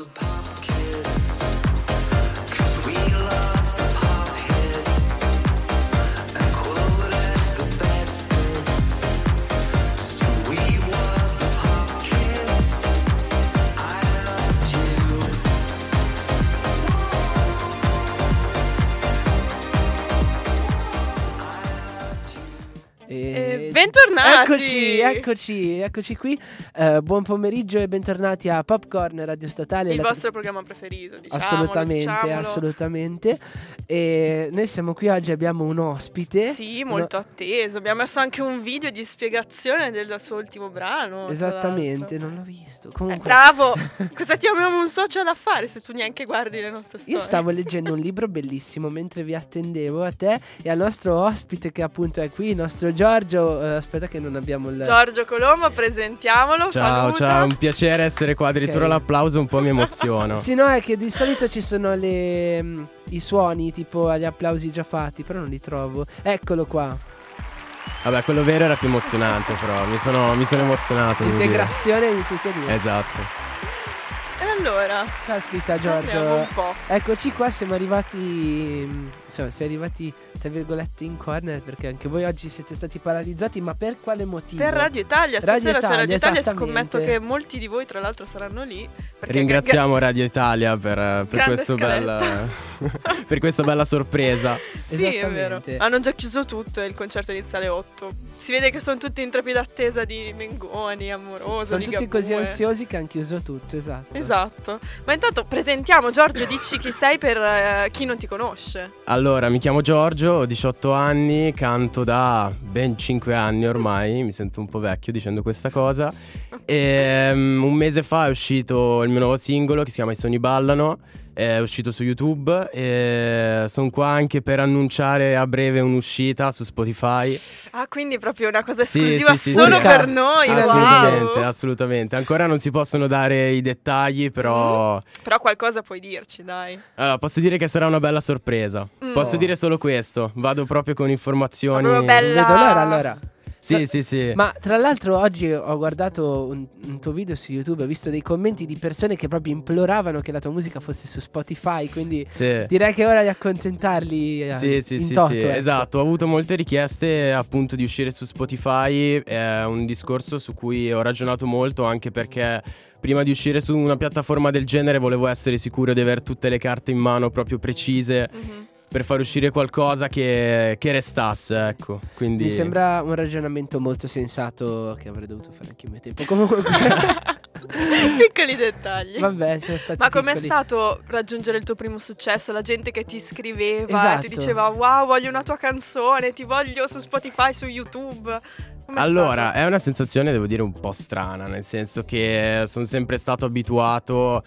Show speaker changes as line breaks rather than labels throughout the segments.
the power. Bentornati!
Eccoci, eccoci, eccoci qui. Uh, buon pomeriggio e bentornati a Popcorn Radio Statale.
Il vostro programma preferito, diciamo.
Assolutamente,
diciamolo.
assolutamente. E noi siamo qui oggi, abbiamo un ospite.
Sì, molto no. atteso. Abbiamo messo anche un video di spiegazione del suo ultimo brano.
Esattamente, non l'ho visto. Comunque...
Eh, bravo! Cosa ti amiamo un social a fare se tu neanche guardi le nostre storie?
Io stavo leggendo un libro bellissimo mentre vi attendevo a te e al nostro ospite che appunto è qui, il nostro Giorgio. Uh, aspetta che non abbiamo il...
Giorgio Colombo, presentiamolo.
Ciao,
saluta.
ciao, un piacere essere qua. Addirittura okay. l'applauso un po' mi emoziona.
sì, no, è che di solito ci sono le, um, i suoni tipo agli applausi già fatti, però non li trovo. Eccolo qua.
Vabbè, quello vero era più emozionante, però mi sono, mi sono emozionato.
Integrazione di tutti e due.
Esatto.
E allora?
Caspita Giorgio. Eccoci qua, siamo arrivati. Insomma, siamo arrivati tra virgolette in corner perché anche voi oggi siete stati paralizzati, ma per quale motivo?
Per Radio Italia, stasera Radio Italia, c'è Radio Italia, scommetto che molti di voi tra l'altro saranno lì.
Ringraziamo gra- Radio Italia per, per, questo bella, per questa bella sorpresa.
Sì, è vero. Hanno già chiuso tutto e il concerto inizia alle 8. Si vede che sono tutti in trepida attesa di Mengoni, Amoroso,
sì, Sono
Ligabue.
tutti così ansiosi che hanno chiuso tutto, esatto.
Esatto. Ma intanto presentiamo Giorgio, dici chi sei per uh, chi non ti conosce.
Allora, mi chiamo Giorgio, ho 18 anni, canto da ben 5 anni ormai, mi sento un po' vecchio dicendo questa cosa. e um, un mese fa è uscito il mio nuovo singolo che si chiama I sogni ballano è uscito su YouTube e sono qua anche per annunciare a breve un'uscita su Spotify.
Ah, quindi proprio una cosa esclusiva sì, sì, solo sì, per noi.
Assolutamente,
wow.
assolutamente. Ancora non si possono dare i dettagli, però... Mm.
Però qualcosa puoi dirci, dai.
Allora, posso dire che sarà una bella sorpresa. Mm. Posso dire solo questo. Vado proprio con informazioni...
Proprio bella...
Vedo l'ora allora.
Sì, sì, sì.
Ma tra l'altro oggi ho guardato un, un, tuo video su YouTube, ho visto dei commenti di persone che proprio imploravano che la tua musica fosse su Spotify, quindi sì. direi che è ora di accontentarli. Eh,
sì, sì, sì, toto, sì. Ecco. esatto. Ho avuto molte richieste appunto di uscire su Spotify, è un discorso su cui ho ragionato molto anche perché prima di uscire su una piattaforma del genere volevo essere sicuro di avere tutte le carte in mano proprio precise. Mm-hmm per far uscire qualcosa che, che restasse, ecco. Quindi...
Mi sembra un ragionamento molto sensato che avrei dovuto fare anche io mio tempo. Comunque...
piccoli dettagli.
Vabbè, siamo stati
Ma
com'è
stato raggiungere il tuo primo successo? La gente che ti scriveva esatto. e ti diceva "Wow, voglio una tua canzone, ti voglio su Spotify, su YouTube". Com'è
allora,
stato?
è una sensazione, devo dire, un po' strana, nel senso che sono sempre stato abituato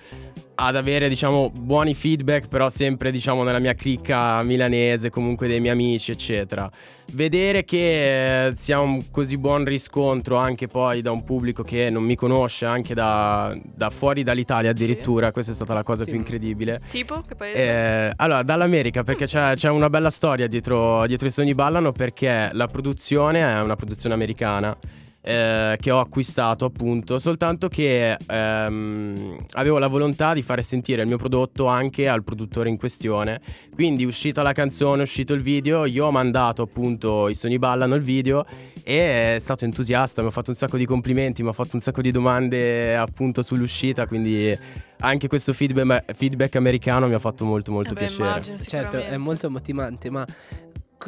ad avere diciamo buoni feedback però sempre diciamo nella mia cricca milanese comunque dei miei amici eccetera vedere che eh, sia un così buon riscontro anche poi da un pubblico che non mi conosce anche da, da fuori dall'Italia addirittura sì. questa è stata la cosa sì. più incredibile
tipo che paese?
Eh, allora dall'America perché c'è, c'è, una bella storia dietro, dietro i sogni ballano perché la produzione è una produzione americana eh, che ho acquistato appunto, soltanto che ehm, avevo la volontà di fare sentire il mio prodotto anche al produttore in questione. Quindi uscita la canzone, uscito il video, io ho mandato appunto i sogni ballano il video e è stato entusiasta, mi ha fatto un sacco di complimenti, mi ha fatto un sacco di domande appunto sull'uscita, quindi anche questo feedback, feedback americano mi ha fatto molto molto
eh beh,
piacere.
Immagino,
certo, è molto motivante, ma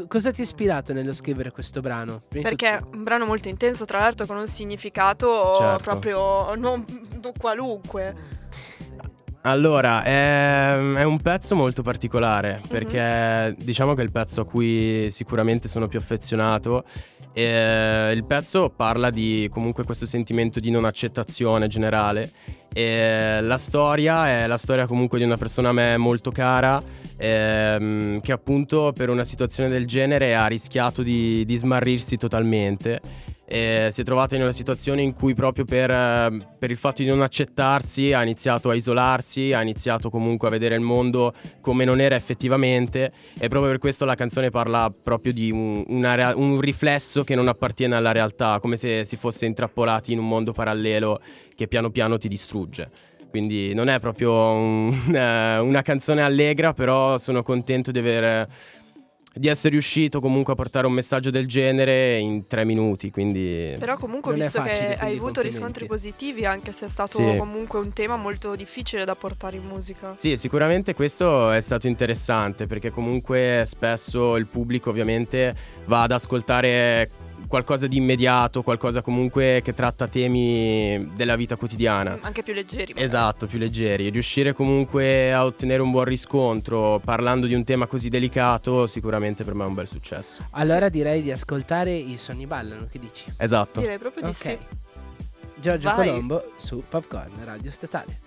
cosa ti ha ispirato nello scrivere questo brano?
Prima Perché è un brano molto intenso, tra l'altro con un significato certo. proprio non, non qualunque.
Allora, è, è, un pezzo molto particolare mhm. perché mm-hmm. diciamo che è il pezzo a cui sicuramente sono più affezionato. E il pezzo parla di comunque questo sentimento di non accettazione generale. E la storia è la storia comunque di una persona a me molto cara ehm, che appunto per una situazione del genere ha rischiato di, di smarrirsi totalmente. E si è trovata in una situazione in cui proprio per, per, il fatto di non accettarsi ha iniziato a isolarsi, ha iniziato comunque a vedere il mondo come non era effettivamente e proprio per questo la canzone parla proprio di un, una, un riflesso che non appartiene alla realtà, come se si fosse intrappolati in un mondo parallelo che piano piano ti distrugge. quindi non è proprio un, una canzone allegra, però sono contento di aver di essere riuscito comunque a portare un messaggio del genere in tre minuti. Quindi
Però comunque visto che hai avuto riscontri positivi, anche se è stato sì. comunque un tema molto difficile da portare in musica.
Sì, sicuramente questo è stato interessante perché comunque spesso il pubblico ovviamente va ad ascoltare qualcosa di immediato, qualcosa comunque che tratta temi della vita quotidiana.
Anche più leggeri.
Magari. Esatto, più leggeri. Riuscire comunque a ottenere un buon riscontro parlando di un tema così delicato sicuramente per me è un bel successo.
Allora sì. direi di ascoltare i sogni ballano, che dici?
Esatto.
Direi proprio di okay. sì.
Giorgio Vai. Colombo su Popcorn Radio Statale.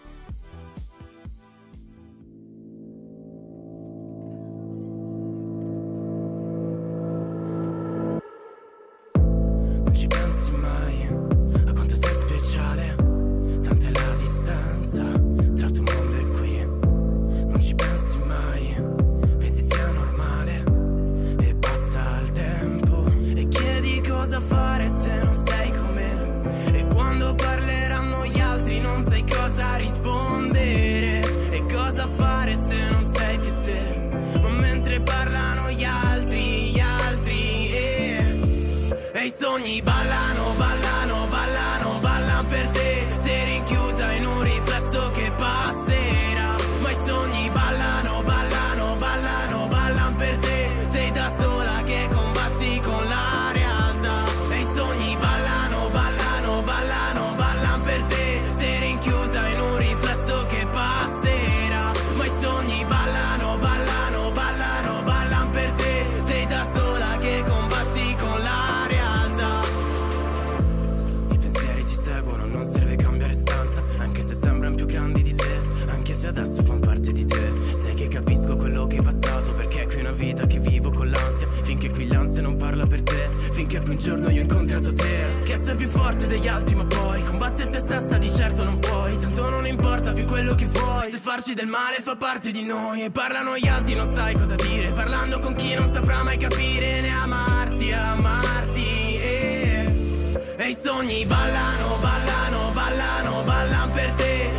farci del male fa parte di noi. E parlano gli altri, non sai cosa dire. Parlando con chi non saprà mai capire. Né amarti, amarti E, e i sogni ballano, ballano, ballano, ballano per te.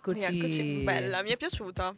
Eccoci. Eccoci, bella, mi è piaciuta.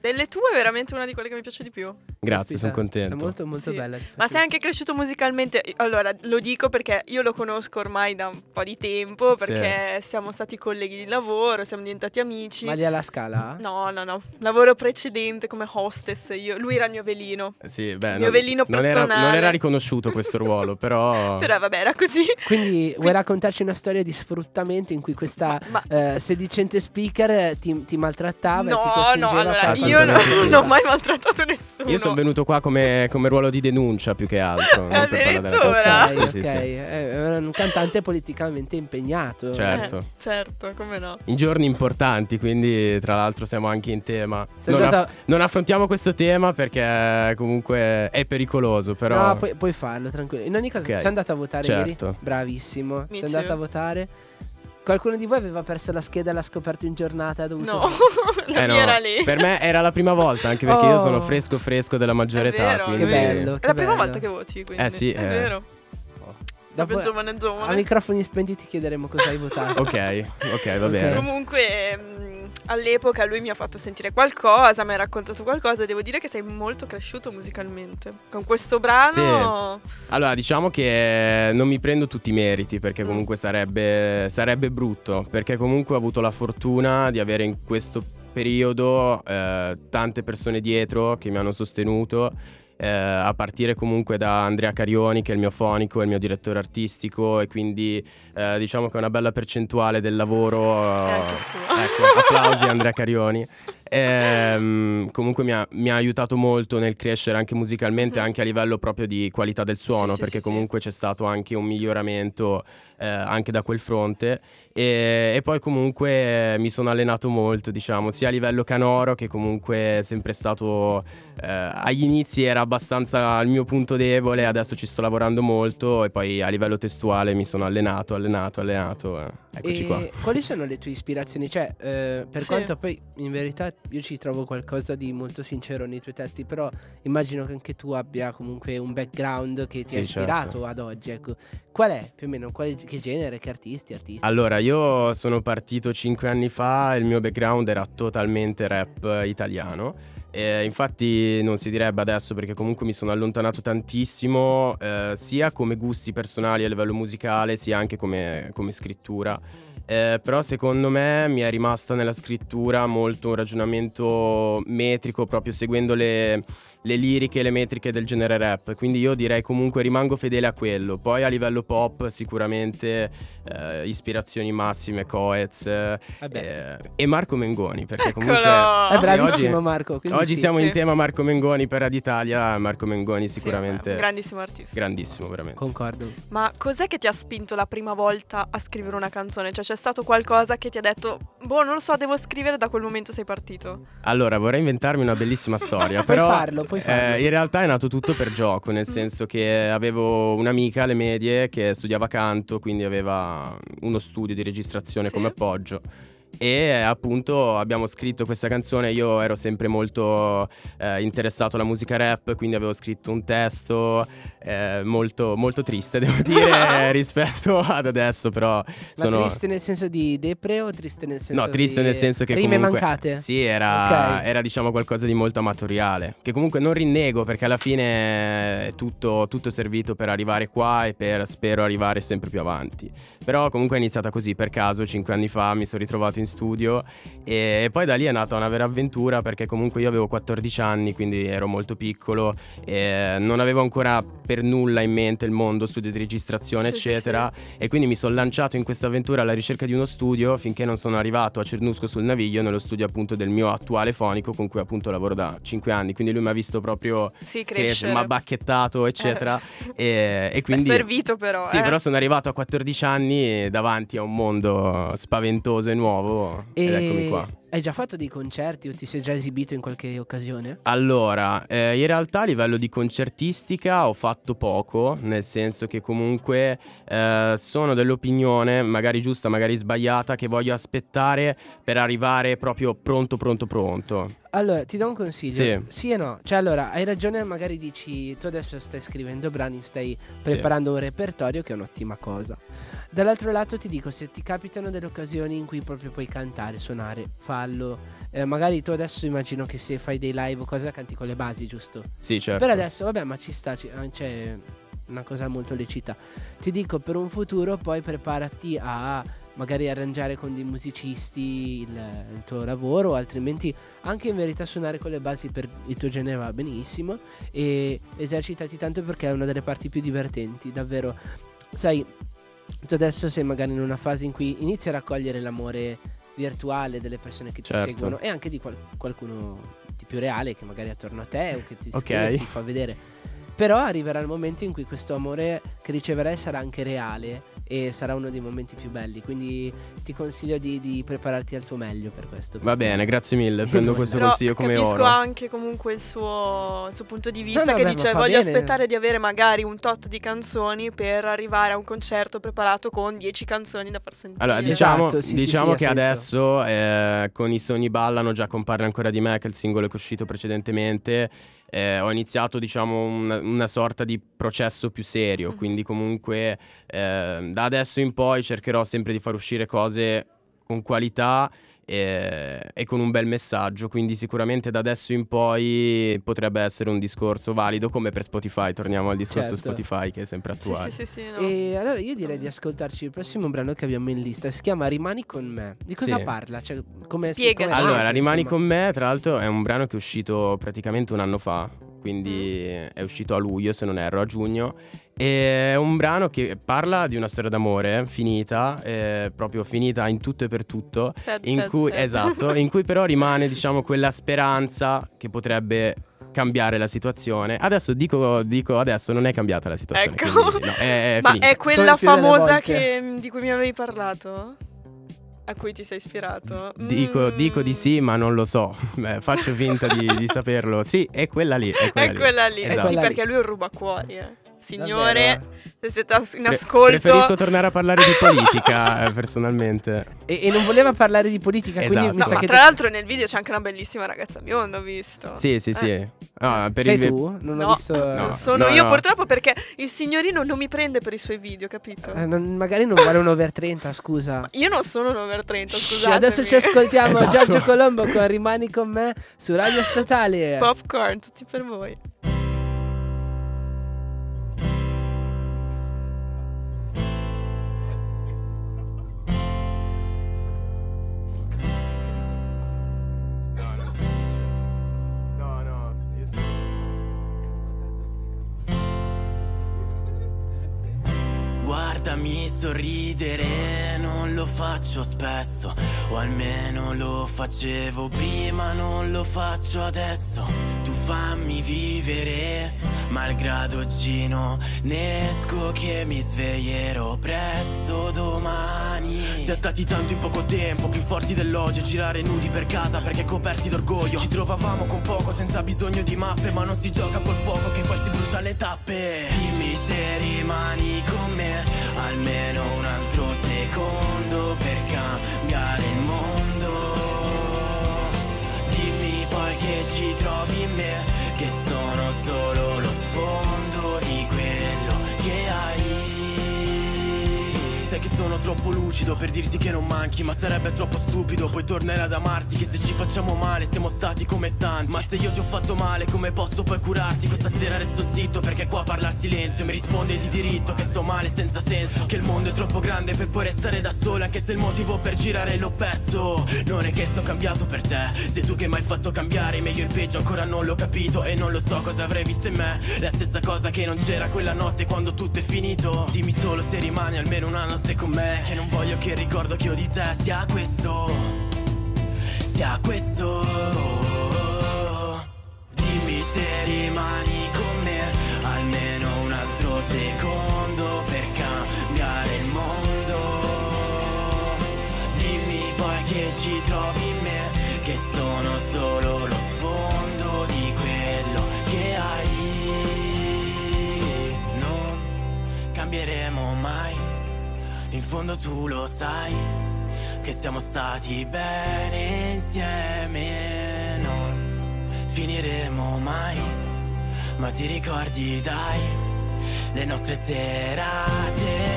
Delle tue è veramente una di quelle che mi piace di più.
Grazie, sono contento.
È molto molto sì. bella.
Ma sei anche cresciuto musicalmente? Allora, lo dico perché io lo conosco ormai da un po' di tempo, perché sì. siamo stati colleghi di lavoro, siamo diventati amici.
Ma lì alla scala?
No, no, no. Lavoro precedente come hostess, io. lui era il mio velino.
Sì, beh,
il mio velino
non
era,
non era riconosciuto questo ruolo, però...
però vabbè, era così.
Quindi, Quindi vuoi raccontarci una storia di sfruttamento in cui questa ma... eh, sedicente speaker ti, ti maltrattava no, e ti costringeva no, allora,
io non, non ho mai maltrattato nessuno.
Io sono venuto qua come, come, ruolo di denuncia più che altro.
non per Addirittura.
Sì, sì, okay. È un cantante politicamente impegnato.
Certo. Eh,
certo, come no.
In giorni importanti, quindi tra l'altro siamo anche in tema. Non, aff- non, affrontiamo questo tema perché comunque è pericoloso, però...
No, puoi, puoi farlo, tranquillo. In ogni caso, okay. sei andato a votare certo. ieri? Bravissimo. Mi sei andato a votare?
Qualcuno di voi aveva perso la scheda e l'ha scoperto in giornata? Dovuto...
No, non eh no, era lì.
Per me era la prima volta, anche perché oh. io sono oh. fresco fresco della maggiore
età.
Vero,
quindi... Che bello. Che
è la
bello.
prima volta che voti, quindi.
Eh sì,
è
eh.
vero. Dopo, giovane, giovane.
A microfoni spenti ti chiederemo cosa hai votato.
ok, ok, va bene.
Comunque, mh, all'epoca lui mi ha fatto sentire qualcosa, mi ha raccontato qualcosa. Devo dire che sei molto cresciuto musicalmente. Con questo brano.
Sì. Allora, diciamo che non mi prendo tutti i meriti perché mm. comunque sarebbe, sarebbe brutto. Perché comunque ho avuto la fortuna di avere in questo periodo eh, tante persone dietro che mi hanno sostenuto eh, a partire comunque da Andrea Carioni che è il mio fonico, è il mio direttore artistico e quindi eh, diciamo che è una bella percentuale del lavoro.
Eh,
ecco, applausi Andrea Carioni. Ehm, comunque mi ha, mi ha, aiutato molto nel crescere anche musicalmente, mm-hmm. anche a livello proprio di qualità del suono, sì, perché sì, comunque sì. c'è stato anche un miglioramento eh, anche da quel fronte. E, e, poi comunque mi sono allenato molto, diciamo, sia a livello canoro che comunque è sempre stato eh, agli inizi era abbastanza il mio punto debole, adesso ci sto lavorando molto e poi a livello testuale mi sono allenato, allenato, allenato. Eh. Eccoci
e
qua.
Quali sono le tue ispirazioni? Cioè, eh, per quanto poi in verità io ci trovo qualcosa di molto sincero nei tuoi testi, però immagino che anche tu abbia comunque un background che ti sì, ha ispirato certo. ad oggi. Ecco. Qual è più o meno? Quale, che genere, che artisti, artisti?
Allora, io sono partito cinque anni fa, il mio background era totalmente rap italiano. E infatti non si direbbe adesso perché comunque mi sono allontanato tantissimo eh, sia come gusti personali a livello musicale sia anche come, come scrittura. Eh, però secondo me mi è rimasta nella scrittura molto un ragionamento metrico, proprio seguendo le, le liriche e le metriche del genere rap. Quindi io direi comunque rimango fedele a quello. Poi a livello pop sicuramente eh, ispirazioni massime, Coez eh, e Marco Mengoni. Perché
Eccolo.
comunque... È bravissimo oggi, Marco.
Oggi
sì,
siamo
sì.
in tema Marco Mengoni per Aditalia. Marco Mengoni sicuramente...
Sì, grandissimo artista.
Grandissimo, veramente.
Concordo.
Ma cos'è che ti ha spinto la prima volta a scrivere una canzone? Cioè c'è stato qualcosa che ti ha detto, boh, non lo so, devo scrivere, da quel momento sei partito?
Allora, vorrei inventarmi una bellissima storia, però
puoi farlo, puoi farlo.
Eh, in realtà è nato tutto per gioco, nel senso che avevo un'amica alle medie che studiava canto, quindi aveva uno studio di registrazione sì. come appoggio e appunto abbiamo scritto questa canzone, io ero sempre molto eh, interessato alla musica rap, quindi avevo scritto un testo eh, molto, molto triste, devo dire, rispetto ad adesso, però
Ma
sono...
triste nel senso di depre o triste nel senso
No, triste
di...
nel senso che
Rime
comunque...
mancate?
Sì, era, okay. era diciamo qualcosa di molto amatoriale, che comunque non rinnego perché alla fine è tutto, tutto servito per arrivare qua e per, spero, arrivare sempre più avanti. Però comunque è iniziata così per caso, cinque anni fa mi sono ritrovato in studio e poi da lì è nata una vera avventura perché comunque io avevo 14 anni, quindi ero molto piccolo e non avevo ancora per nulla in mente il mondo studio di registrazione, sì, eccetera. Sì, sì. E quindi mi sono lanciato in questa avventura alla ricerca di uno studio finché non sono arrivato a Cernusco sul Naviglio, nello studio appunto del mio attuale fonico con cui appunto lavoro da 5 anni. Quindi lui mi ha visto proprio
crescere,
mi ha bacchettato, eccetera. Eh. E, e, quindi...
È servito però.
Sì,
eh.
però sono arrivato a 14 anni davanti a un mondo spaventoso e nuovo. E... Ed eccomi qua.
Hai già fatto dei concerti o ti sei già esibito in qualche occasione?
Allora, eh, in realtà a livello di concertistica ho fatto poco, nel senso che comunque eh, sono dell'opinione, magari giusta, magari sbagliata, che voglio aspettare per arrivare proprio pronto, pronto, pronto.
Allora, ti do un consiglio.
Sì.
sì. e no. Cioè, allora, hai ragione, magari dici, tu adesso stai scrivendo brani, stai preparando sì. un repertorio, che è un'ottima cosa. Dall'altro lato ti dico, se ti capitano delle occasioni in cui proprio puoi cantare, suonare, fallo. Eh, magari tu adesso immagino che se fai dei live o cosa canti con le basi, giusto?
Sì, certo.
Per adesso, vabbè, ma ci sta, c'è cioè, una cosa molto lecita. Ti dico, per un futuro poi preparati a magari arrangiare con dei musicisti il, il, tuo lavoro, altrimenti anche in verità suonare con le basi per il tuo genere va benissimo e esercitati tanto perché è una delle parti più divertenti, davvero. Sai, tu adesso sei magari in una fase in cui inizi a raccogliere l'amore virtuale delle persone che
certo.
ti seguono e anche di qual- qualcuno di più reale che magari è attorno a te o che ti okay. si fa vedere. Però arriverà il momento in cui questo amore che riceverai sarà anche reale e sarà uno dei momenti più belli. Quindi ti consiglio di, di prepararti al tuo meglio per questo.
Va bene, grazie mille. Prendo questo
Però
consiglio come
capisco
oro.
anche comunque il suo, il suo punto di vista
No, no,
che
beh,
dice voglio
bene."
aspettare di avere magari un tot di canzoni per arrivare a un concerto preparato con 10 canzoni da far sentire.
Allora, diciamo,
Esatto, sì, sì,
diciamo
sì, ha
che adesso eh, con i sogni ballano già compare ancora di me, che è il singolo che è uscito precedentemente. Eh, ho iniziato, diciamo, una, una sorta di processo più serio.
Mhm.
Quindi, comunque, eh, da adesso in poi cercherò sempre di far uscire cose con qualità e, e con un bel messaggio. Quindi, sicuramente da adesso in poi potrebbe essere un discorso valido come per Spotify. Torniamo al discorso
Certo.
Spotify, che è sempre attuale.
sì, sì, sì, no.
E allora io direi di ascoltarci il prossimo brano che abbiamo in lista. Si chiama Rimani con me. Di cosa
Sì.
parla? Cioè, come
Spiegaci.
come
Allora, Rimani
insomma?
con me, tra l'altro è un brano che è uscito praticamente un anno fa, quindi è uscito a luglio se non erro, a giugno. È un brano che parla di una storia d'amore finita, eh, proprio finita in tutto e per tutto,
Sad,
in
sad,
cui,
sad.
esatto, in cui però rimane diciamo quella speranza che potrebbe cambiare la situazione. Adesso dico, dico adesso non è cambiata la situazione.
Ecco.
quindi, no, è, è
Ma
finita.
è quella
Come
famosa che- di cui mi avevi parlato? A cui ti sei ispirato?
Dico,
Mm.
dico di sì, ma non lo so. Beh, faccio finta di, di saperlo. Sì, è quella lì. È quella
È
lì.
quella lì. Eh
Esatto.
sì,
Quella lì.
perché lui è un rubacuori. eh. Signore,
Davvero?
se siete in ascolto...
preferisco tornare a parlare di politica, eh, personalmente.
E, e non voleva parlare di politica,
Esatto.
quindi mi
No,
sa
ma
che
tra l'altro nel video c'è anche una bellissima ragazza bionda, ho visto.
Sì, sì, sì.
Eh.
Ah, per
sei
il-
tu? Non
No,
ho visto.
no.
sono
no,
io
no.
purtroppo perché il signorino non mi prende per i suoi video, capito?
Eh, non- magari non vale un over 30, scusa.
Io non sono un over 30,
Shh,
scusate.
adesso ci ascoltiamo
Esatto.
Giorgio Colombo con Rimani con me su Radio Statale.
Popcorn, tutti per voi.
Sorridere, non lo faccio spesso, o almeno lo facevo prima, non lo faccio adesso. Tu fammi vivere, malgrado oggi non ne esco che mi sveglierò presto domani. Siamo stati tanto in poco tempo, più forti dell'odio, girare nudi per casa perché coperti d'orgoglio. Ci trovavamo con poco, senza bisogno di mappe, ma non si gioca col fuoco che poi si brucia le tappe. Dimmi se rimani Sai che sono troppo lucido per dirti che non manchi Ma sarebbe troppo stupido. Poi tornare ad amarti Che se ci facciamo male siamo stati come tanti. Ma se io ti ho fatto male come posso poi curarti? Questa sera resto zitto perché qua parla il silenzio. Mi risponde di diritto che sto male senza senso. Che il mondo è troppo grande per poi restare da solo Anche se il motivo per girare l'ho perso. Non è che sto cambiato per te. Sei tu che mi hai fatto cambiare Meglio e peggio ancora non l'ho capito. E non lo so cosa avrei visto in me. La stessa cosa che non c'era quella notte quando tutto è finito. Dimmi solo se rimani almeno una notte con me Che non voglio che il ricordo che ho di te sia questo Sia questo. Dimmi se rimani con me Almeno un altro secondo per cambiare il mondo. Dimmi poi che ci trovi in me Che sono solo lo sfondo di quello che hai. Non cambieremo mai In fondo tu lo sai Che siamo stati bene insieme. Non finiremo mai Ma ti ricordi dai Le nostre serate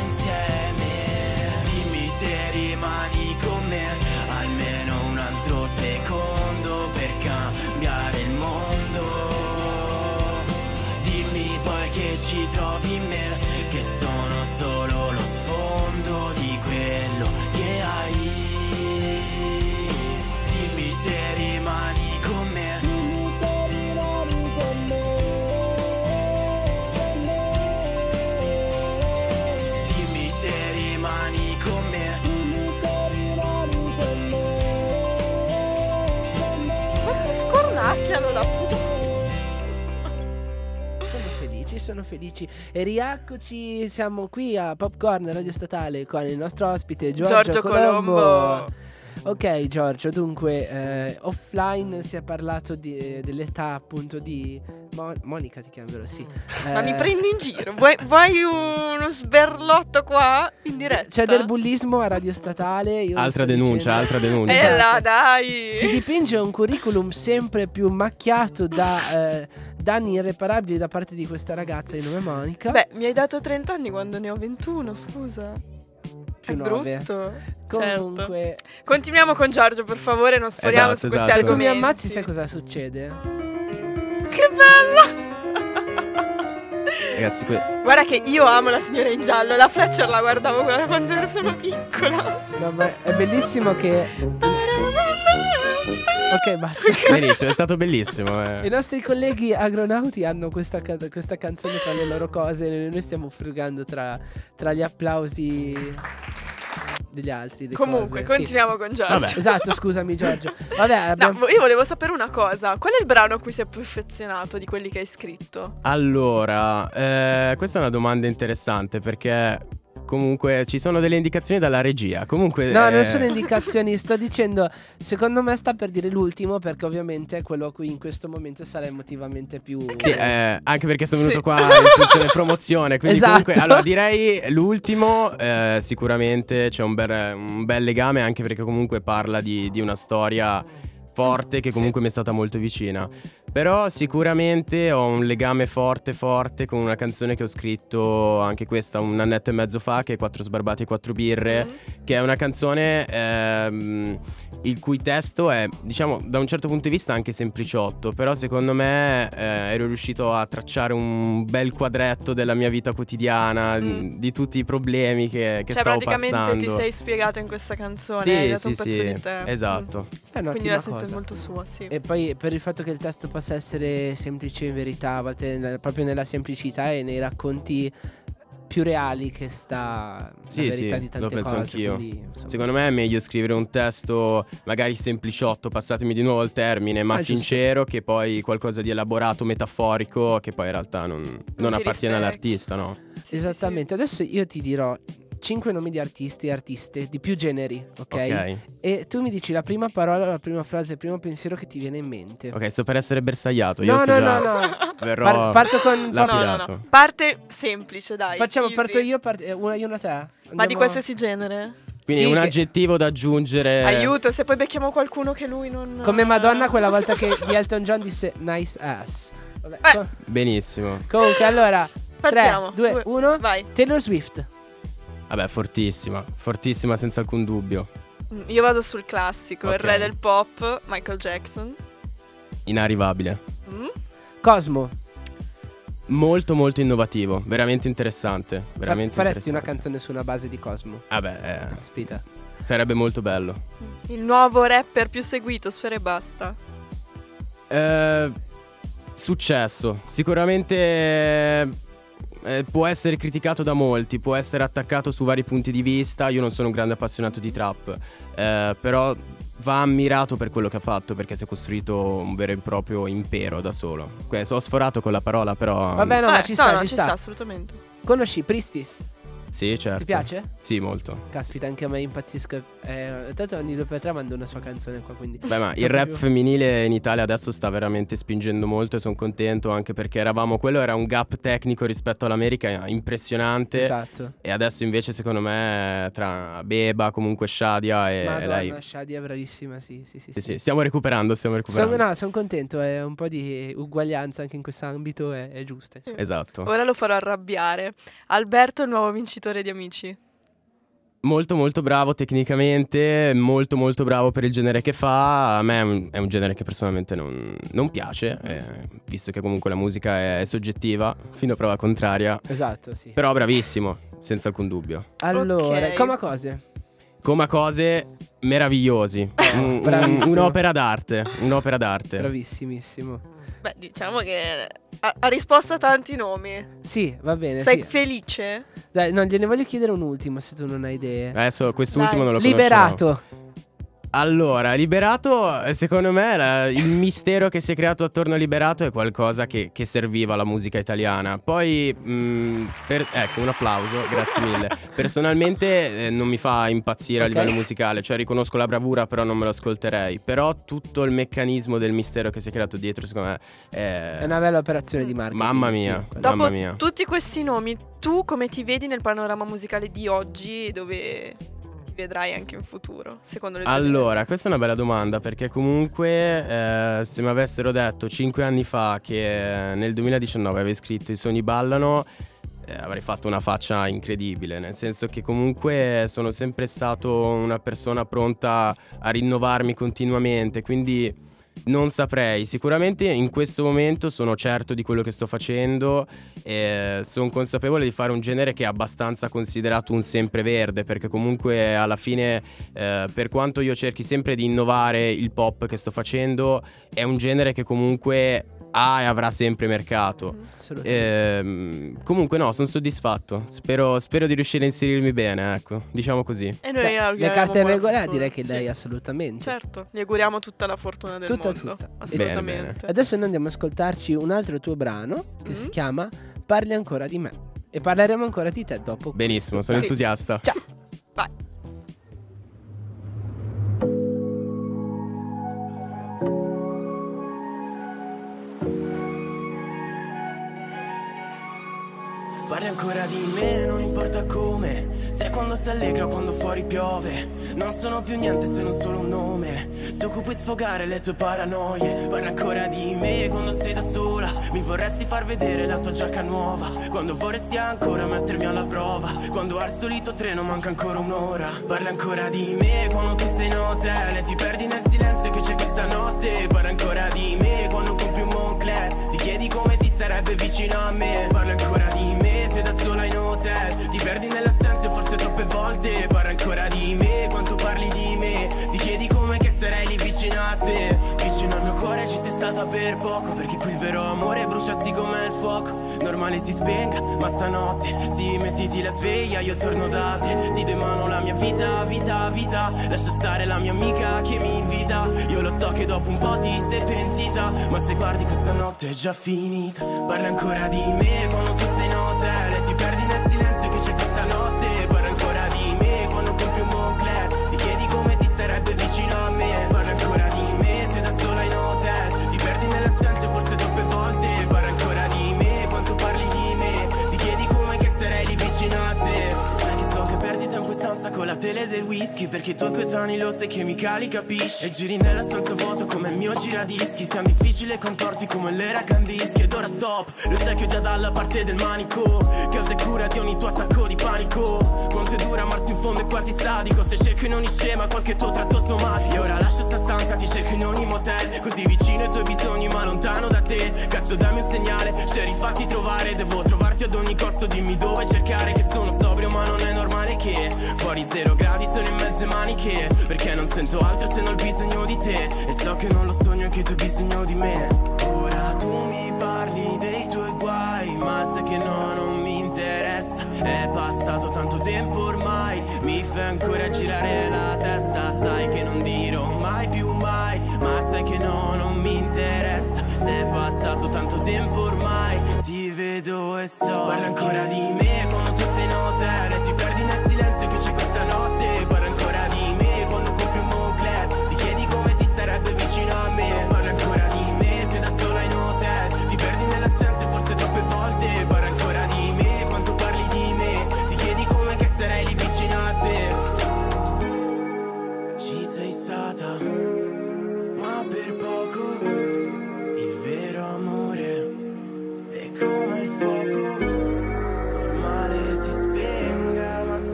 Sono
felici. E rieccoci, siamo qui a Popcorn Radio Statale con il nostro ospite Giorgio,
Giorgio
Colombo.
Colombo.
Ok Giorgio, dunque eh, offline si è parlato di- dell'età appunto di Mo- Monica ti chiamo vero? Sì.
Ma mi
Eh,
prendi in giro? Vuoi, vuoi uno sberlotto qua in diretta?
C'è del bullismo a Radio Statale. io
Altra denuncia,
dicendo-
altra denuncia.
Eh là, dai!
Si dipinge un curriculum sempre più macchiato da eh, danni irreparabili da parte di questa ragazza di nome Monica.
Beh, mi hai dato 30 anni quando ne ho 21, scusa.
Più
brutto. Certo.
Comunque,
Continuiamo con Giorgio, per favore, non sforiamo
Esatto,
su questi
esatto.
se tu mi ammazzi, sai cosa succede?
Che bella!
Ragazzi, que-
Guarda che io amo la signora in giallo, la Fletcher la guardavo quando ero sono piccola.
No, ma è bellissimo che. Ok, basta.
benissimo, è stato bellissimo. eh.
I nostri colleghi agronauti hanno questa, ca- questa canzone tra le loro cose e noi stiamo frugando tra, tra gli applausi degli altri.
Comunque,
cose, sì.
continuiamo con Giorgio.
Vabbè.
Esatto, scusami Giorgio. Vabbè,
No,
abbiamo...
io volevo sapere una cosa. Qual è il brano a cui sei più affezionato di quelli che hai scritto?
Allora, eh, questa è una domanda interessante perché comunque ci sono delle indicazioni dalla regia. Comunque,
No,
eh,
non sono indicazioni, sto dicendo, secondo me sta per dire l'ultimo perché ovviamente è quello a cui in questo momento sarà emotivamente più...
Sì, eh, anche perché sono venuto
Sì.
qua in funzione promozione. Quindi
Esatto.
comunque, allora direi l'ultimo, eh, sicuramente c'è un bel, un bel legame anche perché comunque parla di, di una storia forte che
Sì.
comunque mi è stata molto vicina. Però sicuramente ho un legame forte forte con una canzone che ho scritto anche questa un annetto e mezzo fa che è Quattro sbarbati e quattro birre
Mm.
che è una canzone ehm, il cui testo è, diciamo, da un certo punto di vista anche sempliciotto, però secondo me eh, ero riuscito a tracciare un bel quadretto della mia vita quotidiana,
Mm.
di tutti i problemi che, che
cioè,
stavo
praticamente
passando.
ti sei spiegato in questa canzone.
sì,
hai dato
sì,
un pezzo
sì,
di te.
esatto.
Mm. Quindi la sento molto sua, sì.
E poi per il fatto che il testo possa essere semplice in verità, a volte proprio nella semplicità e nei racconti più reali che sta
Sì,
la
sì,
verità di tante
lo penso
cose.
anch'io.
quindi.
Secondo me è meglio scrivere un testo magari sempliciotto, passatemi di nuovo il termine, ma
Ah, giusto.
sincero, che poi qualcosa di elaborato, metaforico, che poi in realtà non, non
ti
appartiene
rispecchi.
all'artista, no?
Sì, sì,
Esattamente, adesso io ti dirò cinque nomi di artisti e artiste di più generi, ok?
Ok.
E tu mi dici la prima parola, la prima frase, il primo pensiero che ti viene in mente.
Ok, sto per essere bersagliato. Io
No,
so
no,
già.
no, no.
Verrò
Par- parto con-
sì. No,
lapidato.
no, no. Parte semplice, dai.
Facciamo,
easy.
parto io, part- eh, una io, una te.
Ma di
Andiamo-
qualsiasi genere?
Quindi
Sì,
un
che-
aggettivo da aggiungere.
Aiuto, se poi becchiamo qualcuno che lui non.
Come Madonna quella volta che di Elton John disse nice ass. Vabbè,
Eh.
Benissimo.
comunque, allora,
Partiamo.
3, 2, 1.
Vai.
Taylor Swift.
Vabbè, fortissima. Fortissima senza alcun dubbio.
Mm, Io vado sul classico, il
Ok.
re del pop, Michael Jackson.
Inarrivabile.
Mm?
Cosmo.
Molto molto innovativo. Veramente interessante.
Fa-
Veramente
faresti una
interessante.
canzone su una base di Cosmo.
Vabbè, eh,
Aspetta.
sarebbe molto bello.
Il nuovo rapper più seguito, Sfera e Basta.
Eh, successo. Sicuramente eh, può essere criticato da molti, può essere attaccato su vari punti di vista. Io non sono un grande appassionato di trap, eh, però va ammirato per quello che ha fatto perché si è costruito un vero e proprio impero da solo. Ho sforato con la parola, però...
Vabbè, no, ma
Eh,
ci sta,
no,
ci
ci
sta.
assolutamente.
Conosci Pristis?
Sì, certo.
Ti piace?
Sì, molto.
Caspita, anche a me impazzisco. Eh, tanto ogni 2x3 mando una sua canzone qua, quindi.
Beh, ma il rap femminile in Italia adesso sta veramente spingendo molto e sono contento anche perché eravamo, quello era un gap tecnico rispetto all'America impressionante
Esatto.
e adesso invece secondo me tra Beba, comunque Shadia e
Madonna,
lei...
Shadia bravissima, sì, sì, sì.
Sì,
sì.
sì, stiamo recuperando, stiamo recuperando.
Sono, no, sono contento, è un po' di uguaglianza anche in questo ambito è, è giusta. insomma.
Esatto.
Ora lo farò arrabbiare. Alberto, il nuovo vincitore di Amici.
Molto molto bravo tecnicamente, molto molto bravo per il genere che fa. A me è un, è un genere che personalmente non, non piace, eh, visto che comunque la musica è, soggettiva, fino a prova contraria.
Esatto, sì.
Però bravissimo, senza alcun dubbio.
Allora,
Ok.
come cose?
Come cose meravigliosi. Un- un-
Bravissimo.
un'opera d'arte. Un'opera d'arte.
Bravissimissimo.
Beh, diciamo che ha, ha risposto a tanti nomi.
Sì, va bene.
Sei
sì.
felice?
Dai, no, gliene voglio chiedere un ultimo se tu non hai idee.
Adesso quest'ultimo
Dai.
non lo conoscevo.
Liberato.
Allora, Liberato, eh, secondo me la, il mistero che si è creato attorno a Liberato è qualcosa che, che serviva alla musica italiana. Poi, mh, mm, per, ecco, un applauso, grazie mille. Personalmente eh, non mi fa impazzire okay. a livello musicale, cioè riconosco la bravura, però non me lo ascolterei. Però tutto il meccanismo del mistero che si è creato dietro, secondo me, è...
è una bella operazione di marketing.
Mamma mia,
sì. Dopo
mamma mia.
tutti questi nomi, tu come ti vedi nel panorama musicale di oggi, dove vedrai anche in futuro, secondo le tue
Allora,
idee?
questa è una bella domanda perché comunque eh, se mi avessero detto 5 anni fa che nel 2019 avevi scritto I sogni ballano eh, avrei fatto una faccia incredibile, nel senso che comunque sono sempre stato una persona pronta a rinnovarmi continuamente, quindi non saprei, sicuramente in questo momento sono certo di quello che sto facendo e sono consapevole di fare un genere che è abbastanza considerato un sempreverde perché comunque alla fine eh, per quanto io cerchi sempre di innovare il pop che sto facendo è un genere che comunque ha e avrà sempre mercato. Eh, comunque no, sono soddisfatto. Spero, spero, di riuscire a inserirmi bene, ecco, diciamo così.
E noi Beh,
le carte regolari direi che lei sì. assolutamente.
Certo, gli auguriamo tutta la fortuna del
tutta,
mondo.
Tutta.
Assolutamente.
Bene, bene.
Adesso noi andiamo ad ascoltarci un altro tuo brano che mm si chiama Parli ancora di me. E parleremo ancora di te dopo.
Benissimo, sono
sì.
entusiasta.
Ciao.
Vai.
Parli ancora di me, non importa come. Sei quando sei allegra o quando fuori piove. Non sono più niente se non solo un nome. Su cui puoi sfogare le tue paranoie Parli ancora di me. Quando sei da sola Mi vorresti far vedere la tua giacca nuova. Quando vorresti ancora mettermi alla prova. Quando al solito treno manca ancora un'ora. Parli ancora di me quando tu sei in hotel E ti perdi nel silenzio che c'è questa notte. Parli ancora di me quando compi un Moncler Ti chiedi come ti starebbe vicino a me. Parli ancora per poco Perché qui il vero amore bruciassi come il fuoco. Normale si spenga, ma stanotte Sì, mettiti la sveglia, io torno da te. Ti do in mano la mia vita, vita, vita. Lascia stare la mia amica che mi invita. Io lo so che dopo un po' ti sei pentita Ma se guardi questa notte è già finita. Parla ancora di me quando tu sei in hotel e ti perdi stanza con la tele del whisky Perché i tuoi coetanei lo sai che mi cali capisci E giri nella stanza vuoto come il mio giradischi. Siamo difficili e contorti come l'era candischi Ed ora stop, lo sai che ho già dalla parte del manico. Causa e cura di ogni tuo attacco di panico. Quanto è dura amarsi in fondo è quasi sadico. Se cerco in ogni scema qualche tuo tratto somatico. E ora lascio sta stanza, ti cerco in ogni motel. Così vicino ai tuoi bisogni ma lontano da te. Cazzo dammi un segnale, c'eri fatti trovare. Devo trovarti ad ogni costo, dimmi dove cercare Che sono sobrio ma non è normale che Fuori zero gradi sono in mezze maniche. Perché non sento altro se non ho il bisogno di te? E so che non lo sogno e che tu hai bisogno di me. Ora tu mi parli dei tuoi guai Ma sai che no, non mi interessa. È passato tanto tempo ormai Mi fai ancora girare la testa. Sai che non dirò mai più mai Ma sai che no, non mi interessa. Se è passato tanto tempo ormai Ti vedo e so Parla ancora di me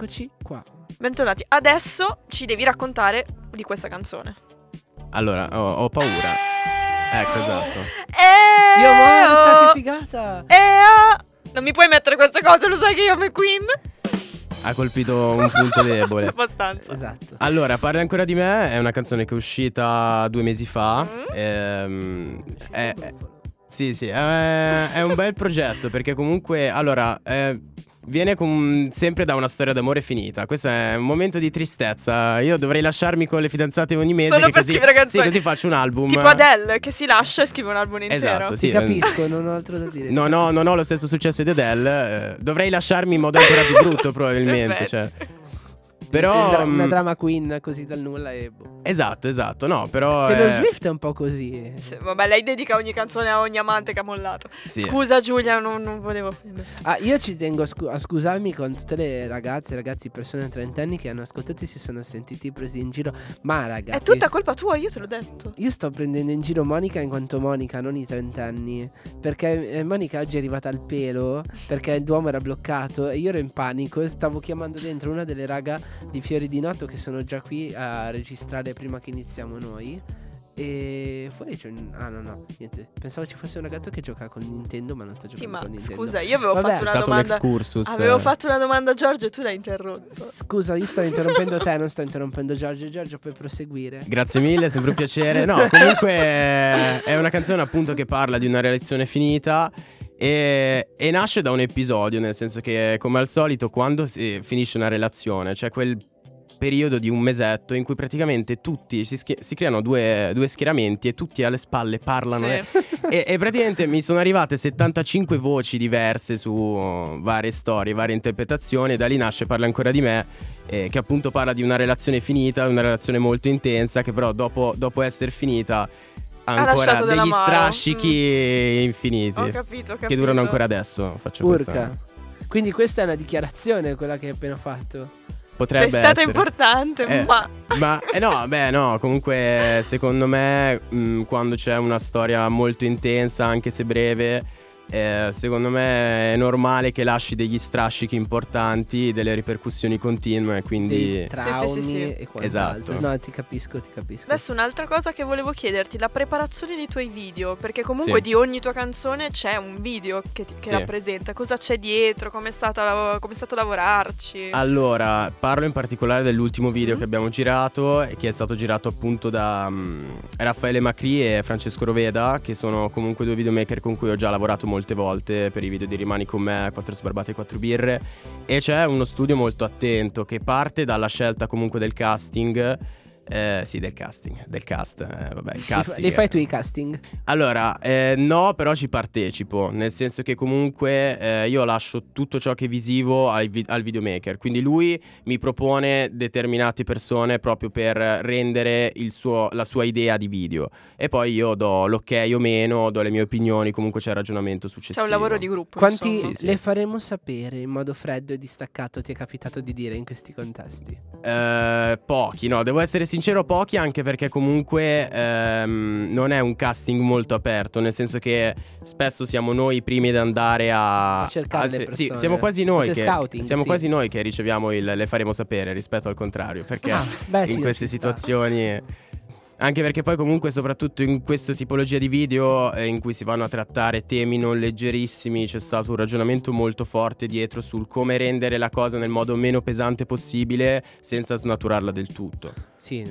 Eccoci qua.
Bentornati. Adesso ci devi raccontare di questa canzone.
Allora, ho, ho paura. Ecco, esatto.
Eh,
Io morta,
oh,
che figata!
eh, oh. Non mi puoi mettere queste cose, lo sai che io amo Queen?
ha colpito un punto debole.
Abbastanza.
Esatto.
Allora, Parli ancora di me è una canzone che è uscita due mesi fa.
Mm.
Ehm, è- è- sì, sì, è, è un bel progetto perché comunque, allora, eh, viene com- sempre da una storia d'amore finita. Questo è un momento di tristezza. Io dovrei lasciarmi con le fidanzate ogni mese.
Solo
che
per
così,
scrivere canzoni.
Sì, così faccio un album.
Tipo Adele che si lascia e scrive un album intero.
Esatto, sì.
Ti capisco, non ho altro da dire.
No, no, non ho lo stesso successo di Adele. eh, dovrei lasciarmi in modo ancora più brutto, probabilmente. cioè. Però.
Una, dra- una
mm,
drama queen così dal nulla e boh.
Esatto, esatto. No, però.
Taylor
eh,
Swift è un po' così.
Sì, vabbè, lei dedica ogni canzone a ogni amante che ha mollato.
sì.
Scusa Giulia, non, non volevo.
Ah, io ci tengo a, scu- a scusarmi con tutte le ragazze, ragazzi, persone trentenni che hanno ascoltato e si sono sentiti presi in giro. Ma ragazzi,
È tutta colpa tua, io te l'ho detto.
io sto prendendo in giro Monica in quanto Monica, non i trentenni. Perché eh, Monica oggi è arrivata al pelo perché il Duomo era bloccato e io ero in panico e stavo chiamando dentro una delle raga di Fiori di Noto che sono già qui a registrare prima che iniziamo noi. E fuori c'è un... Ah no no, niente. Pensavo ci fosse un ragazzo che gioca con Nintendo ma non sta giocando
Sì, ma
con Nintendo.
scusa, io avevo
Vabbè.
fatto
È
una
stato un
domanda.
excursus.
Avevo fatto una domanda a Giorgio e tu l'hai interrotto.
Scusa, io sto interrompendo te, non sto interrompendo Giorgio. Giorgio, puoi proseguire?
Grazie mille, è sempre un piacere. No, comunque è- una canzone appunto che parla di una relazione finita e, e nasce da un episodio, nel senso che come al solito quando si finisce una relazione, c'è quel periodo di un mesetto in cui praticamente tutti si, schie- si creano due, due schieramenti e tutti alle spalle parlano.
Sì.
E, e praticamente mi sono arrivate 75 voci diverse su varie storie, varie interpretazioni. E da lì nasce Parla ancora di me, eh, che appunto parla di una relazione finita, una relazione molto intensa, che però dopo, dopo essere finita ha ancora
lasciato
degli strascichi infiniti.
Ho capito, ho capito.
Che durano ancora adesso. Faccio
Urca.
questa.
Quindi questa è una dichiarazione quella che hai appena fatto.
Potrebbe
Sei stata
essere.
importante,
Eh.
ma
Ma eh no, beh no, comunque secondo me mh, quando c'è una storia molto intensa, anche se breve, eh, secondo me è normale che lasci degli strascichi importanti, delle ripercussioni continue, quindi...
Dei traumi
sì, sì.
e quant'altro.
Esatto.
No, ti capisco, ti capisco.
adesso un'altra cosa che volevo chiederti, la preparazione dei tuoi video, perché comunque
Sì.
di ogni tua canzone c'è un video che, ti- che
Sì.
rappresenta, cosa c'è dietro, come è, stata lav- com'è stato lavorarci.
Allora, parlo in particolare dell'ultimo video
Mhm.
che abbiamo girato, e che è stato girato appunto da mm, Raffaele Macri e Francesco Roveda, che sono comunque due videomaker con cui ho già lavorato molte volte per i video di Rimani con me, 4 sbarbate e 4 birre. E c'è uno studio molto attento che parte dalla scelta comunque del casting. Eh, sì, del casting, del cast, eh, vabbè, il casting.
Li fai tu i casting?
Allora, eh, no, però ci partecipo, nel senso che comunque eh, io lascio tutto ciò che è visivo al, vi- al videomaker, quindi lui mi propone determinate persone proprio per rendere il suo- la sua idea di video e poi io do l'ok o meno, do le mie opinioni, comunque c'è il ragionamento
C'è
successivo.
un lavoro di gruppo.
Quanti
insomma.
Sì, sì.
le faremo sapere in modo freddo e distaccato ti è capitato di dire in questi contesti?
Eh, pochi, no, devo essere sincero, pochi anche perché comunque ehm, non è un casting molto aperto, nel senso che spesso siamo noi i primi ad andare a,
A cercare le
sì,
persone.
siamo quasi noi che
scouting,
siamo
sì.
quasi noi che riceviamo il le faremo sapere rispetto al contrario, perché
Ah, beh, sì,
in queste
ci sta.
situazioni anche perché poi comunque soprattutto in questa tipologia di video eh, in cui si vanno a trattare temi non leggerissimi c'è stato un ragionamento molto forte dietro sul come rendere la cosa nel modo meno pesante possibile senza snaturarla del tutto.
Sì,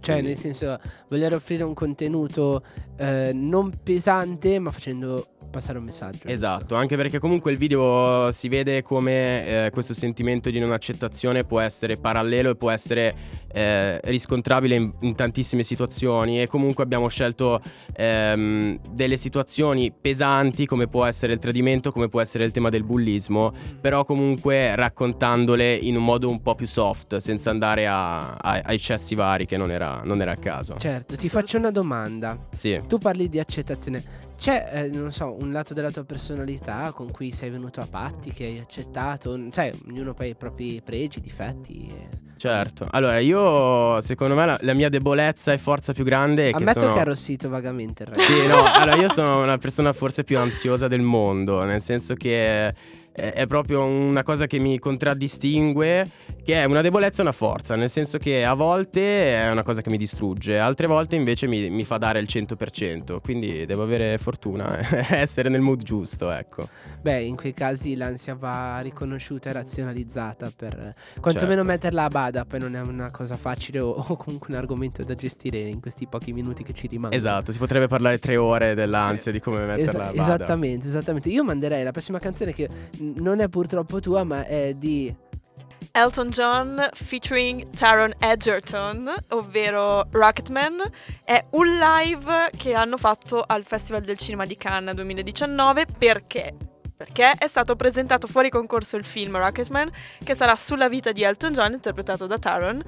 cioè
Quindi-
nel senso voler offrire un contenuto eh, non pesante ma facendo passare un messaggio.
Esatto, anche perché comunque il video si vede come eh, questo sentimento di non accettazione può essere parallelo e può essere eh, riscontrabile in, in tantissime situazioni e comunque abbiamo scelto ehm, delle situazioni pesanti come può essere il tradimento, come può essere il tema del bullismo, però comunque raccontandole in un modo un po' più soft, senza andare a, a- ai cessi vari che non era, non era il caso.
Certo, ti faccio una domanda.
Sì.
Tu parli di accettazione. C'è, eh, non so, un lato della tua personalità con cui sei venuto a patti, che hai accettato? Cioè, ognuno poi ha i propri pregi, difetti. e-
Certo, allora io secondo me la, la mia debolezza e forza più grande è che
Ammetto
sono...
che ha arrossito vagamente il ragazzo.
Sì, no, allora io sono una persona forse più ansiosa del mondo, nel senso che è proprio una cosa che mi contraddistingue, che è una debolezza e una forza, nel senso che a volte è una cosa che mi distrugge, altre volte invece mi, mi fa dare il 100%, quindi devo avere fortuna, essere nel mood giusto, ecco.
Beh, in quei casi l'ansia va riconosciuta e razionalizzata per quantomeno certo. metterla a bada, poi non è una cosa facile o, o, comunque un argomento da gestire in questi pochi minuti che ci rimangono.
Esatto, si potrebbe parlare tre ore dell'ansia, sì. di come metterla Esa- a bada.
Esattamente, esattamente. Io manderei la prossima canzone che non è purtroppo tua, ma è di
Elton John featuring Taron Edgerton, ovvero Rocketman, è un live che hanno fatto al Festival del Cinema di Cannes 2019 perché perché è stato presentato fuori concorso il film Rocketman, che sarà sulla vita di Elton John, interpretato da Taron.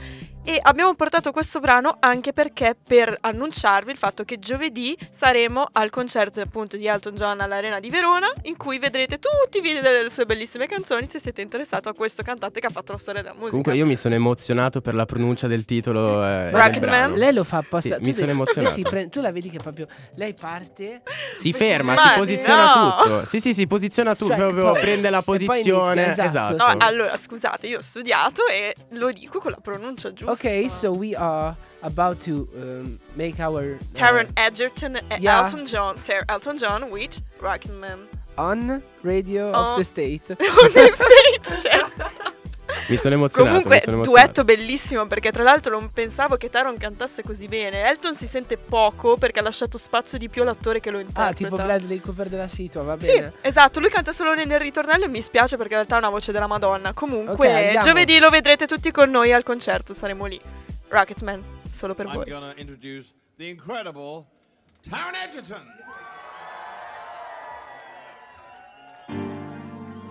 E abbiamo portato questo brano anche perché per annunciarvi il fatto che giovedì saremo al concerto appunto di Elton John all'Arena di Verona, in cui vedrete tutti i video delle sue bellissime canzoni se siete interessato a questo cantante che ha fatto la storia della musica.
Comunque io mi sono emozionato per la pronuncia del titolo. Eh,
Rocketman.
Lei lo fa apposta.
Sì, mi sono emozionato.
Pre- tu la vedi che proprio lei parte,
si ferma, si posiziona no. tutto. Sì, sì, si posiziona posiziona tu, cioè, proprio poi, prende la posizione. Inizia, esatto. esatto.
No, allora, scusate, io ho studiato e lo dico con la pronuncia giusta.
Ok, so we are about to um, make our
Taron uh, Edgerton e yeah. Elton John, Sir Elton John with Rocketman.
On Radio on of the State.
on the State, certo.
Mi sono emozionato.
Comunque,
sono
emozionato. duetto bellissimo perché tra l'altro non pensavo che Taron cantasse così bene. Elton si sente poco perché ha lasciato spazio di più all'attore che lo interpreta.
Ah, tipo Bradley Cooper della Situa, va bene.
Sì, esatto, lui canta solo nel ritornello e mi spiace perché in realtà ha una voce della Madonna. Comunque, okay, giovedì lo vedrete tutti con noi al concerto, saremo lì. Rocketman, solo per I'm voi. I'm gonna introduce the incredible Taron Edgerton.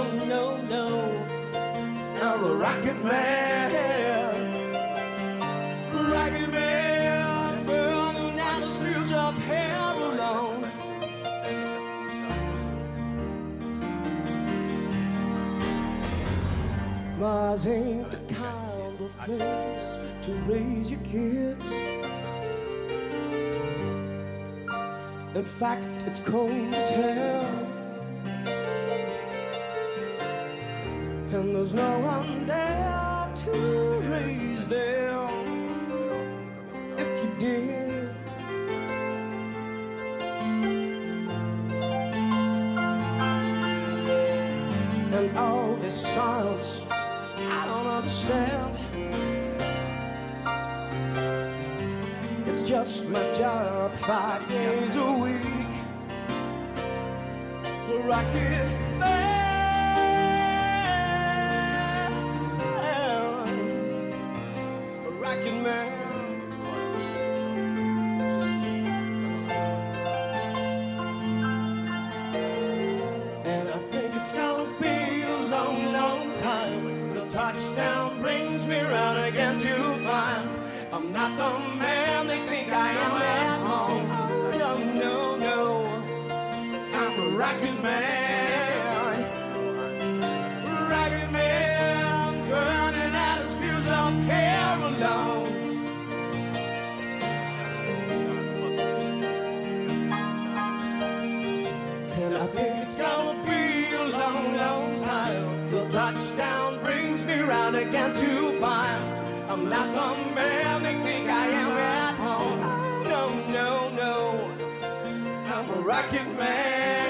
no, no, no. I'm a rocket man. Rocket man. Burning out the fields up here alone. Mars ain't the kind of place to raise your kids. In fact, it's cold as hell. And there's no one there to raise them if you did. And all this silence, I don't understand. It's just my job five days a week. Rocket man. Ragged man burning out his fuse up here alone. And I think it's gonna be a long, long time till touchdown brings me round again to find I'm not the man they think I am at home. No, no, no. I'm a rocket man.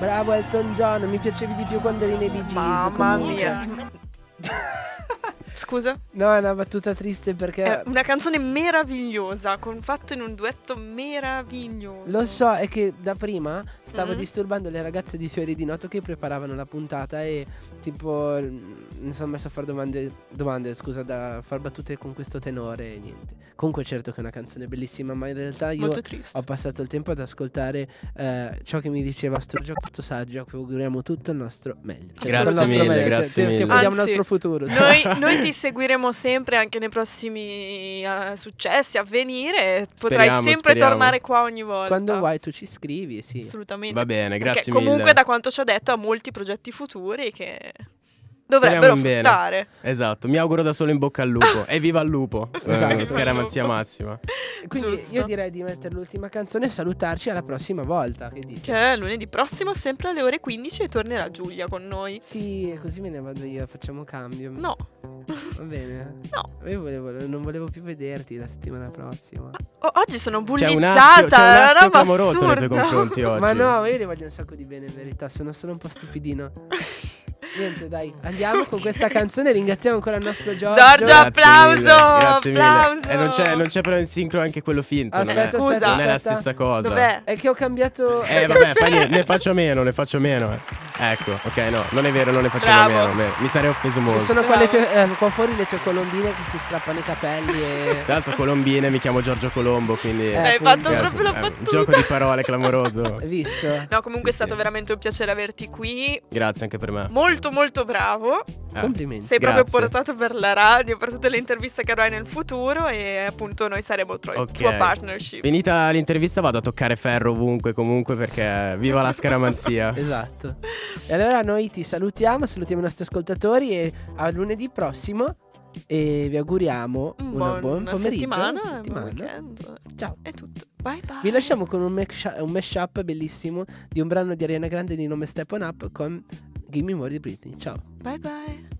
Bravo Elton John, mi piacevi di più quando eri nei Gees,
Mamma
comunque.
mia. Scusa?
No, è una battuta triste perché
È una canzone meravigliosa, con fatto in un duetto meraviglioso.
Lo so, è che da prima stavo
Mhm.
disturbando le ragazze di Fiori di Noto che preparavano la puntata e tipo mm, mi sono messo a fare domande, domande, scusa, da far battute con questo tenore e niente. Comunque certo che è una canzone bellissima, ma in realtà io ho passato il tempo ad ascoltare eh, ciò che mi diceva Strogio questo saggio, a cui auguriamo tutto il nostro meglio. Cioè,
Grazie
il nostro
mille,
meglio,
grazie
ti- ti
mille.
auguriamo il
Anzi,
nostro futuro.
Noi, noi ti seguiremo sempre anche nei prossimi eh, successi a venire. Potrai
Speriamo,
sempre
speriamo.
tornare qua ogni volta.
Quando vuoi tu ci scrivi, sì.
Assolutamente.
Va bene,
Perché
grazie
comunque
mille.
da quanto ci ha detto ha molti progetti futuri che dovrebbero
Speriamo
fruttare.
Esatto, mi auguro da solo in bocca al lupo. e viva il lupo!
Esatto.
Eh, scaramanzia massima.
Quindi
Giusto.
io direi di mettere l'ultima canzone e salutarci alla prossima volta. Che dici?
Che è lunedì prossimo, sempre alle ore 15, e tornerà Giulia con noi.
Sì, così me ne vado io, facciamo cambio.
No,
Va bene.
No.
Io volevo, non volevo più vederti la settimana prossima.
o- oggi sono
C'è un
bullizzata.
astio, c'è un astio
roba
clamoroso nei tuoi confronti oggi.
Ma no, io le voglio un sacco di bene in verità, sono solo un po' stupidino. Niente, dai, andiamo con questa canzone. Ringraziamo ancora il nostro Giorgio.
Giorgio,
Grazie
applauso,
mille, Grazie mille.
applauso.
E non c'è, non c'è però in sincro anche quello finto. non,
Aspetta,
è,
aspetta,
non è la stessa cosa.
Dov'è?
È che ho cambiato.
Eh vabbè, ne faccio meno, ne faccio meno. eh. Ecco, ok, no, non è vero, non ne facciamo
Bravo.
meno. me- Mi sarei offeso molto.
Sono qua, le
Bravo.
tue- eh, qua fuori le tue colombine che si strappano i capelli e.
Tra l'altro Colombine, mi chiamo Giorgio Colombo, quindi...
Eh,
Hai fatto
eh,
proprio la
eh,
battuta.
un gioco di parole clamoroso.
Hai visto?
No, comunque
Sì,
è stato
sì.
veramente un piacere averti qui.
Grazie anche per me.
Molto molto bravo.
Eh,
Complimenti.
Sei proprio
Grazie.
portato per la radio, per tutte le interviste che avrai nel futuro e appunto noi saremo tua,
Ok.
tua partnership.
Finita l'intervista vado a toccare ferro ovunque comunque perché viva la scaramanzia.
Esatto. E allora noi ti salutiamo, salutiamo i nostri ascoltatori e a lunedì prossimo e vi auguriamo
Un
una
buon-
buon pomeriggio.
settimana,
settimana.
buon weekend.
Ciao.
È tutto. Bye bye.
Vi lasciamo con un mashup bellissimo di un brano di Ariana Grande di nome Step On Up con Gimme More di Britney. Ciao.
Bye bye.